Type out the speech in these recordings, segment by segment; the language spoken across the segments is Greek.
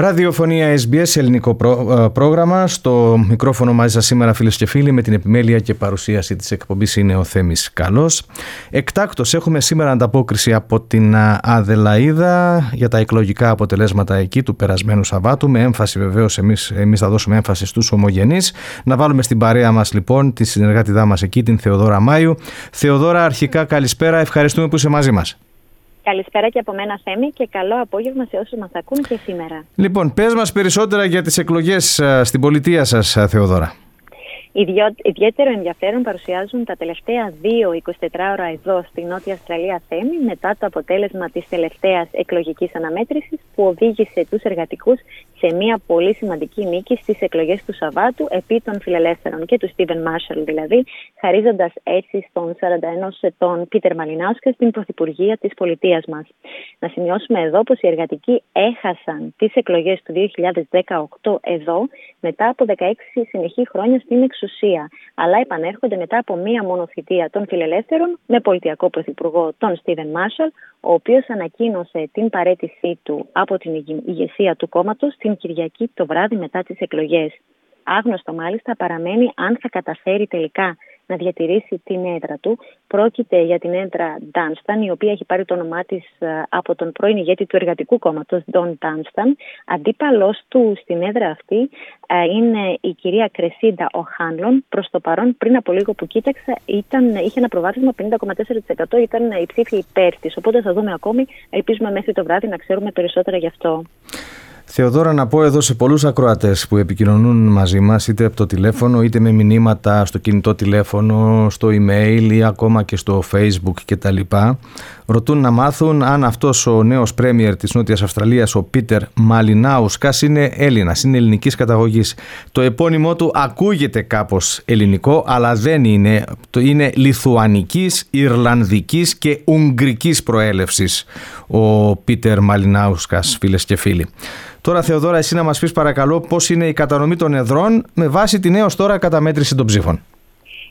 Ραδιοφωνία SBS, ελληνικό ε, πρόγραμμα. Στο μικρόφωνο μαζί σας σήμερα, φίλες και φίλοι, με την επιμέλεια και παρουσίαση της εκπομπής είναι ο Θέμης Καλός. Εκτάκτο, έχουμε σήμερα ανταπόκριση από την ε, Αδελαίδα για τα εκλογικά αποτελέσματα εκεί του περασμένου Σαββάτου. Με έμφαση βεβαίως, εμείς εμείς θα δώσουμε έμφαση στους ομογενείς. Να βάλουμε στην παρέα μας λοιπόν τη συνεργάτηδά μας εκεί, την Θεοδόρα Μάιου. Θεοδόρα, αρχικά καλησπέρα. Ευχαριστούμε που είσαι μαζί μας. Καλησπέρα και από μένα Θέμη και καλό απόγευμα σε όσους μας ακούν και σήμερα. Λοιπόν, πες μας περισσότερα για τις εκλογές στην πολιτεία σας, Θεοδόρα. Ιδιαίτερο ενδιαφέρον παρουσιάζουν τα τελευταία δύο 24 ώρα εδώ στη Νότια Αυστραλία Θέμη μετά το αποτέλεσμα της τελευταίας εκλογικής αναμέτρησης που οδήγησε τους εργατικούς σε μια πολύ σημαντική νίκη στις εκλογές του Σαββάτου επί των φιλελεύθερων και του Στίβεν Μάρσαλ δηλαδή, χαρίζοντας έτσι στον 41 ετών Πίτερ Μαλινάουσκα στην Πρωθυπουργία της πολιτείας μας. Να σημειώσουμε εδώ πως οι εργατικοί έχασαν τις εκλογές του 2018 εδώ μετά από 16 συνεχή χρόνια στην εξουσία, αλλά επανέρχονται μετά από μία μόνο θητεία των φιλελεύθερων με πολιτιακό πρωθυπουργό τον Στίβεν Μάρσαλ, ο οποίος ανακοίνωσε την παρέτησή του από την ηγεσία του κόμματος την Κυριακή το βράδυ μετά τις εκλογές. Άγνωστο μάλιστα παραμένει αν θα καταφέρει τελικά να διατηρήσει την έδρα του. Πρόκειται για την έδρα Ντάνσταν, η οποία έχει πάρει το όνομά της ε, από τον πρώην ηγέτη του Εργατικού Κόμματος, Ντόν Ντάνσταν. Αντίπαλό του στην έδρα αυτή ε, είναι η κυρία Κρεσίντα Οχάνλον. Προς το παρόν, πριν από λίγο που κοίταξα, ήταν, είχε ένα προβάδισμα 50,4%. Ήταν η ψήφη υπέρ της. Οπότε θα δούμε ακόμη. Ελπίζουμε μέχρι το βράδυ να ξέρουμε περισσότερα γι' αυτό. Θεοδόρα, να πω εδώ σε πολλούς ακροατές που επικοινωνούν μαζί μας, είτε από το τηλέφωνο, είτε με μηνύματα στο κινητό τηλέφωνο, στο email ή ακόμα και στο facebook κτλ. Ρωτούν να μάθουν αν αυτός ο νέος πρέμιερ της Νότιας Αυστραλίας, ο Πίτερ Μαλινάουσκας, είναι Έλληνας, είναι ελληνικής καταγωγής. Το επώνυμό του ακούγεται κάπως ελληνικό, αλλά δεν είναι. Το είναι λιθουανικής, ιρλανδικής και ουγγρικής προέλευσης ο Πίτερ Μαλινάουσκας, φίλες και φίλοι. Τώρα, Θεοδόρα, εσύ να μας πεις παρακαλώ πώς είναι η κατανομή των εδρών με βάση την έω τώρα καταμέτρηση των ψήφων;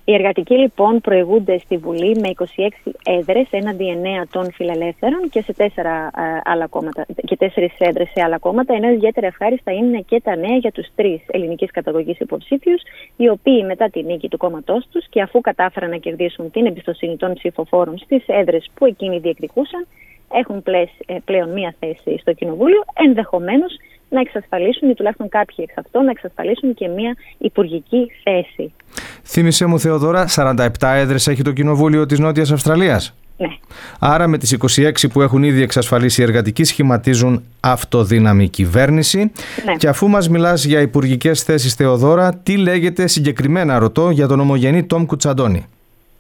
Οι εργατικοί λοιπόν προηγούνται στη Βουλή με 26 έδρες έναντι 9 των φιλελεύθερων και σε τέσσερα ε, άλλα κόμματα και τέσσερις έδρες σε άλλα κόμματα. Ενώ ιδιαίτερα ευχάριστα είναι και τα νέα για τους τρεις ελληνικής καταγωγής υποψήφιους, οι οποίοι μετά τη νίκη του κόμματός τους και αφού κατάφεραν να κερδίσουν την εμπιστοσύνη των ψηφοφόρων στις έδρες που εκείνοι διεκδικούσαν, έχουν ε, πλέον μία θέση στο Κοινοβούλιο, ενδεχομένως να εξασφαλίσουν ή τουλάχιστον κάποιοι εξ αυτών να εξασφαλίσουν και μία υπουργική θέση. Θύμησέ μου Θεοδώρα, 47 έδρες έχει το Κοινοβούλιο της Νότιας Αυστραλίας. Ναι. Άρα με τις 26 που έχουν ήδη εξασφαλίσει οι εργατικοί σχηματίζουν αυτοδύναμη κυβέρνηση. Ναι. Και αφού μας μιλάς για υπουργικές θέσεις Θεοδώρα, τι λέγεται συγκεκριμένα ρωτώ για τον ομογενή Τόμ Κουτσαντώνη;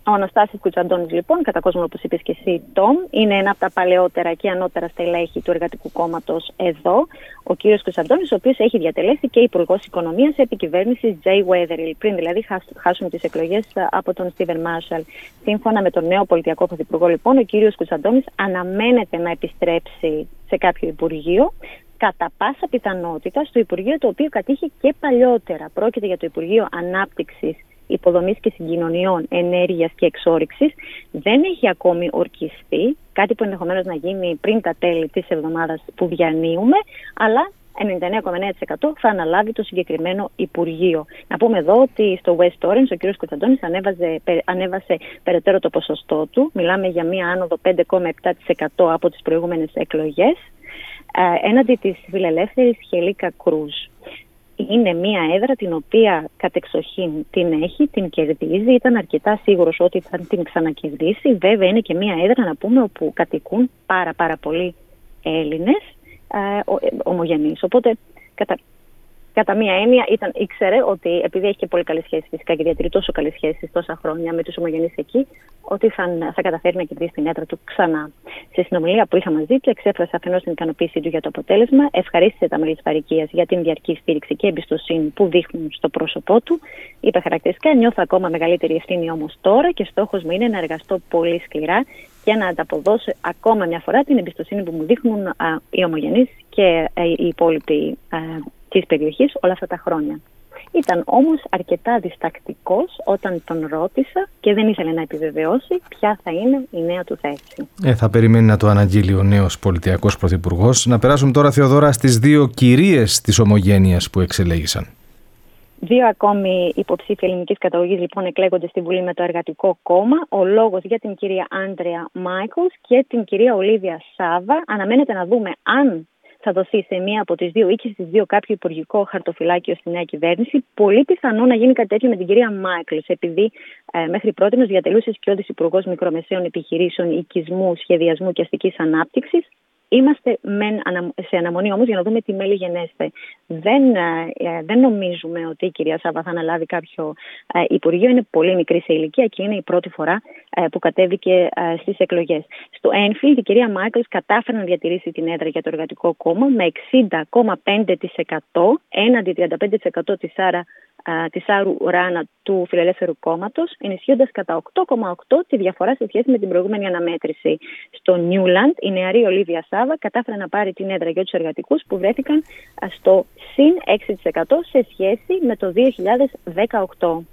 Ο Αναστάσης Κουτσαντώνης λοιπόν, κατά κόσμο όπως είπες και εσύ Τόμ, είναι ένα από τα παλαιότερα και ανώτερα στελέχη του Εργατικού Κόμματος εδώ. Ο κύριος Κουτσαντώνης, ο οποίος έχει διατελέσει και υπουργός Οικονομίας επί κυβέρνησης Jay Weatherly, πριν δηλαδή χάσουν τις εκλογές από τον Στίβεν Μάρσαλ. Σύμφωνα με τον νέο πολιτιακό πρωθυπουργό λοιπόν, ο κύριος Κουτσαντώνης αναμένεται να επιστρέψει σε κάποιο υπουργείο κατά πάσα πιθανότητα στο Υπουργείο το οποίο κατήχε και παλιότερα. Πρόκειται για το Υπουργείο Ανάπτυξης υποδομής και συγκοινωνιών, ενέργειας και εξόριξης δεν έχει ακόμη ορκιστεί, κάτι που ενδεχομένως να γίνει πριν τα τέλη της εβδομάδας που διανύουμε, αλλά 99,9% θα αναλάβει το συγκεκριμένο Υπουργείο. Να πούμε εδώ ότι στο West Orange ο κ. Κωνσταντώνης ανέβαζε, ανέβασε περαιτέρω το ποσοστό του. Μιλάμε για μία άνοδο 5,7% από τις προηγούμενες εκλογές έναντι της φιλελεύθερης Χελίκα Κρούζ είναι μία έδρα την οποία κατεξοχήν την έχει, την κερδίζει, ήταν αρκετά σίγουρος ότι θα την ξανακερδίσει. Βέβαια είναι και μία έδρα να πούμε όπου κατοικούν πάρα πάρα πολλοί Έλληνες ε, ομογενείς. Οπότε κατα, κατά μία έννοια ήταν, ήξερε ότι επειδή έχει και πολύ καλή σχέση φυσικά και διατηρεί τόσο καλή σχέση τόσα χρόνια με τους ομογενείς εκεί, ότι θα, θα καταφέρει να κερδίσει την έδρα του ξανά. Σε συνομιλία που είχα μαζί του, εξέφρασε αφενός την ικανοποίησή του για το αποτέλεσμα, ευχαρίστησε τα μέλη της παροικία για την διαρκή στήριξη και εμπιστοσύνη που δείχνουν στο πρόσωπό του. Είπε χαρακτηριστικά, νιώθω ακόμα μεγαλύτερη ευθύνη όμως τώρα και στόχος μου είναι να εργαστώ πολύ σκληρά και να ανταποδώσω ακόμα μια φορά την εμπιστοσύνη που μου δείχνουν α, οι ομογενείς και α, οι υπόλοιποι της περιοχής όλα αυτά τα χρόνια. Ήταν όμως αρκετά διστακτικός όταν τον ρώτησα και δεν ήθελε να επιβεβαιώσει ποια θα είναι η νέα του θέση. Ε, θα περιμένει να το αναγγείλει ο νέος πολιτιακός πρωθυπουργός. Να περάσουμε τώρα Θεοδώρα στις δύο κυρίες της ομογένειας που εξελέγησαν. Δύο ακόμη υποψήφοι ελληνικής καταγωγής λοιπόν εκλέγονται στη Βουλή με το Εργατικό Κόμμα. Ο λόγος για την κυρία Άντρεα Μάικλ και την κυρία Ολίβια Σάβα. Αναμένεται να δούμε αν θα δοθεί σε μία από τις δύο ή και στις δύο κάποιο υπουργικό χαρτοφυλάκιο στη νέα κυβέρνηση. Πολύ πιθανό να γίνει κάτι τέτοιο με την κυρία Μάικλς, επειδή ε, μέχρι πρώτη διατελούσε σκιώδης υπουργός μικρομεσαίων επιχειρήσεων, οικισμού, σχεδιασμού και αστικής ανάπτυξης. Είμαστε σε αναμονή όμως για να δούμε τι μέλη γενέστε. Δεν, ε, ε, δεν νομίζουμε ότι η κυρία Σάβα θα αναλάβει κάποιο ε, υπουργείο. Είναι πολύ μικρή σε ηλικία και είναι η πρώτη φορά που κατέβηκε στις εκλογές. Στο Ένφιλντ η κυρία Μάικλς κατάφερε να διατηρήσει την έδρα για το εργατικό κόμμα με 60,5% έναντι 35% της Άρα τη Σάρου Ράνα του Φιλελεύθερου Κόμματος, ενισχύοντας κατά 8,8 τη διαφορά σε σχέση με την προηγούμενη αναμέτρηση. Στο Νιούλαντ, η νεαρή Ολίβια Σάβα κατάφερε να πάρει την έδρα για τους εργατικούς που βρέθηκαν στο συν 6% σε σχέση με το 2018.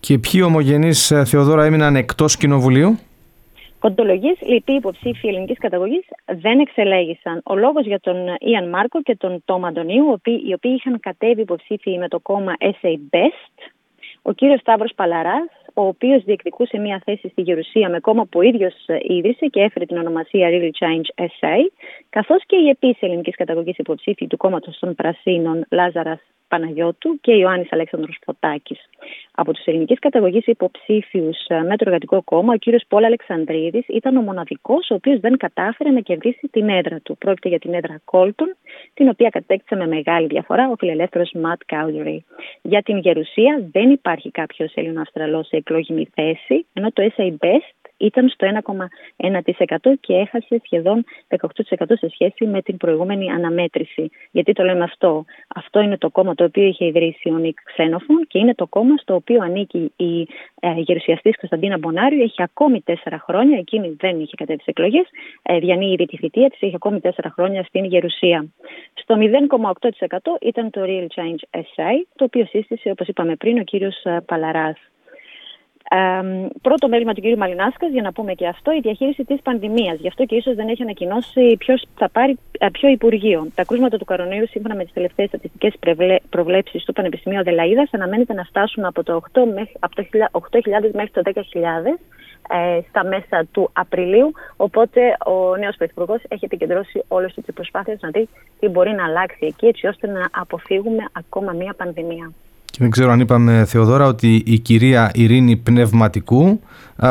Και ποιοι ομογενείς, ε, Θεοδόρα, έμειναν εκτός κοινοβουλίου; Κοντολογεί, λοιποί υποψήφοι ελληνικής καταγωγής δεν εξελέγησαν. Ο λόγος για τον Ιαν Μάρκο και τον Τόμ Αντωνίου, οι οποίοι είχαν κατέβει υποψήφοι με το κόμμα SA Best, ο κύριος Σταύρος Παλαράς, ο οποίος διεκδικούσε μια θέση στη Γερουσία με κόμμα που ο ίδιος ίδρυσε και έφερε την ονομασία Really Change SA, καθώς και οι επίσης ελληνικής καταγωγής υποψήφοι του κόμματος των Πρασίνων Λάζαρας Παναγιώτου και Ιωάννης Αλέξανδρος Φωτάκης. Από τους ελληνικής καταγωγής υποψήφιους ε, με το Εργατικό Κόμμα, ο κύριος Πόλα Αλεξανδρίδης ήταν ο μοναδικός ο οποίος δεν κατάφερε να κερδίσει την έδρα του. Πρόκειται για την έδρα Κόλτον, την οποία κατέκτησε με μεγάλη διαφορά ο φιλελεύθερος Ματ Κάουδρι. Για την Γερουσία δεν υπάρχει κάποιος Έλληνο-Αυστραλό σε εκλογική θέση, ενώ το SA Best ήταν στο 1,1% και έχασε σχεδόν 18% σε σχέση με την προηγούμενη αναμέτρηση. Γιατί το λέμε αυτό; Αυτό είναι το κόμμα το οποίο είχε ιδρύσει ο Νίκ Ξένοφων και είναι το κόμμα στο οποίο ανήκει η ε, γερουσιαστής Κωνσταντίνα Μπονάριου. Έχει ακόμη τέσσερα χρόνια, εκείνη δεν είχε κατέβει σε εκλογές, ε, διανύει ήδη τη θητεία της, έχει ακόμη τέσσερα χρόνια στην Γερουσία. Στο 0,8% ήταν το Real Change SA, το οποίο σύστησε, όπως είπαμε πριν, ο κύριος ε, Παλαράς. Ε, πρώτο μέλημα του κ. Μαλινάσκας, για να πούμε και αυτό, η διαχείριση της πανδημίας. Γι' αυτό και ίσως δεν έχει ανακοινώσει ποιος θα πάρει ε, ποιο Υπουργείο. Τα κρούσματα του κορονοϊού, σύμφωνα με τις τελευταίες στατιστικές προβλέψεις του Πανεπιστημίου Αδελαίδας, αναμένεται να φτάσουν από το 8.000 μέχρι το 10.000 ε, στα μέσα του Απριλίου. Οπότε ο νέος Πρωθυπουργός έχει επικεντρώσει όλες τις προσπάθειες να δει τι μπορεί να αλλάξει εκεί, έτσι ώστε να αποφύγουμε ακόμα μία πανδημία. Δεν ξέρω αν είπαμε, Θεοδόρα, ότι η κυρία Ειρήνη Πνευματικού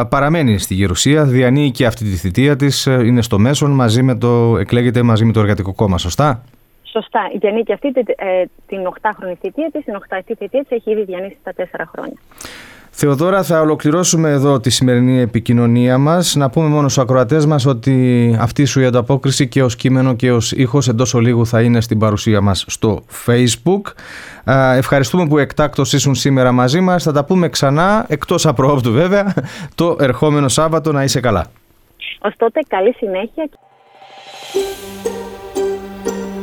παραμένει στη Γερουσία, διανύει και αυτή τη θητεία της, ε, είναι στο μέσον, μαζί με το, εκλέγεται μαζί με το Εργατικό Κόμμα, σωστά; Σωστά. Διανύει και αυτή ε, την 8χρονη θητεία της, την 8η θητεία της έχει ήδη διανύσει τα 4 χρόνια. Θεοδόρα, θα ολοκληρώσουμε εδώ τη σημερινή επικοινωνία μας. Να πούμε μόνο στους ακροατές μας ότι αυτή σου η ανταπόκριση και ως κείμενο και ως ήχος εντός ολίγου θα είναι στην παρουσία μας στο Facebook. Ευχαριστούμε που εκτάκτως ήσουν σήμερα μαζί μας. Θα τα πούμε ξανά, εκτός απροόπτου βέβαια, το ερχόμενο Σάββατο να είσαι καλά. Ως τότε καλή συνέχεια.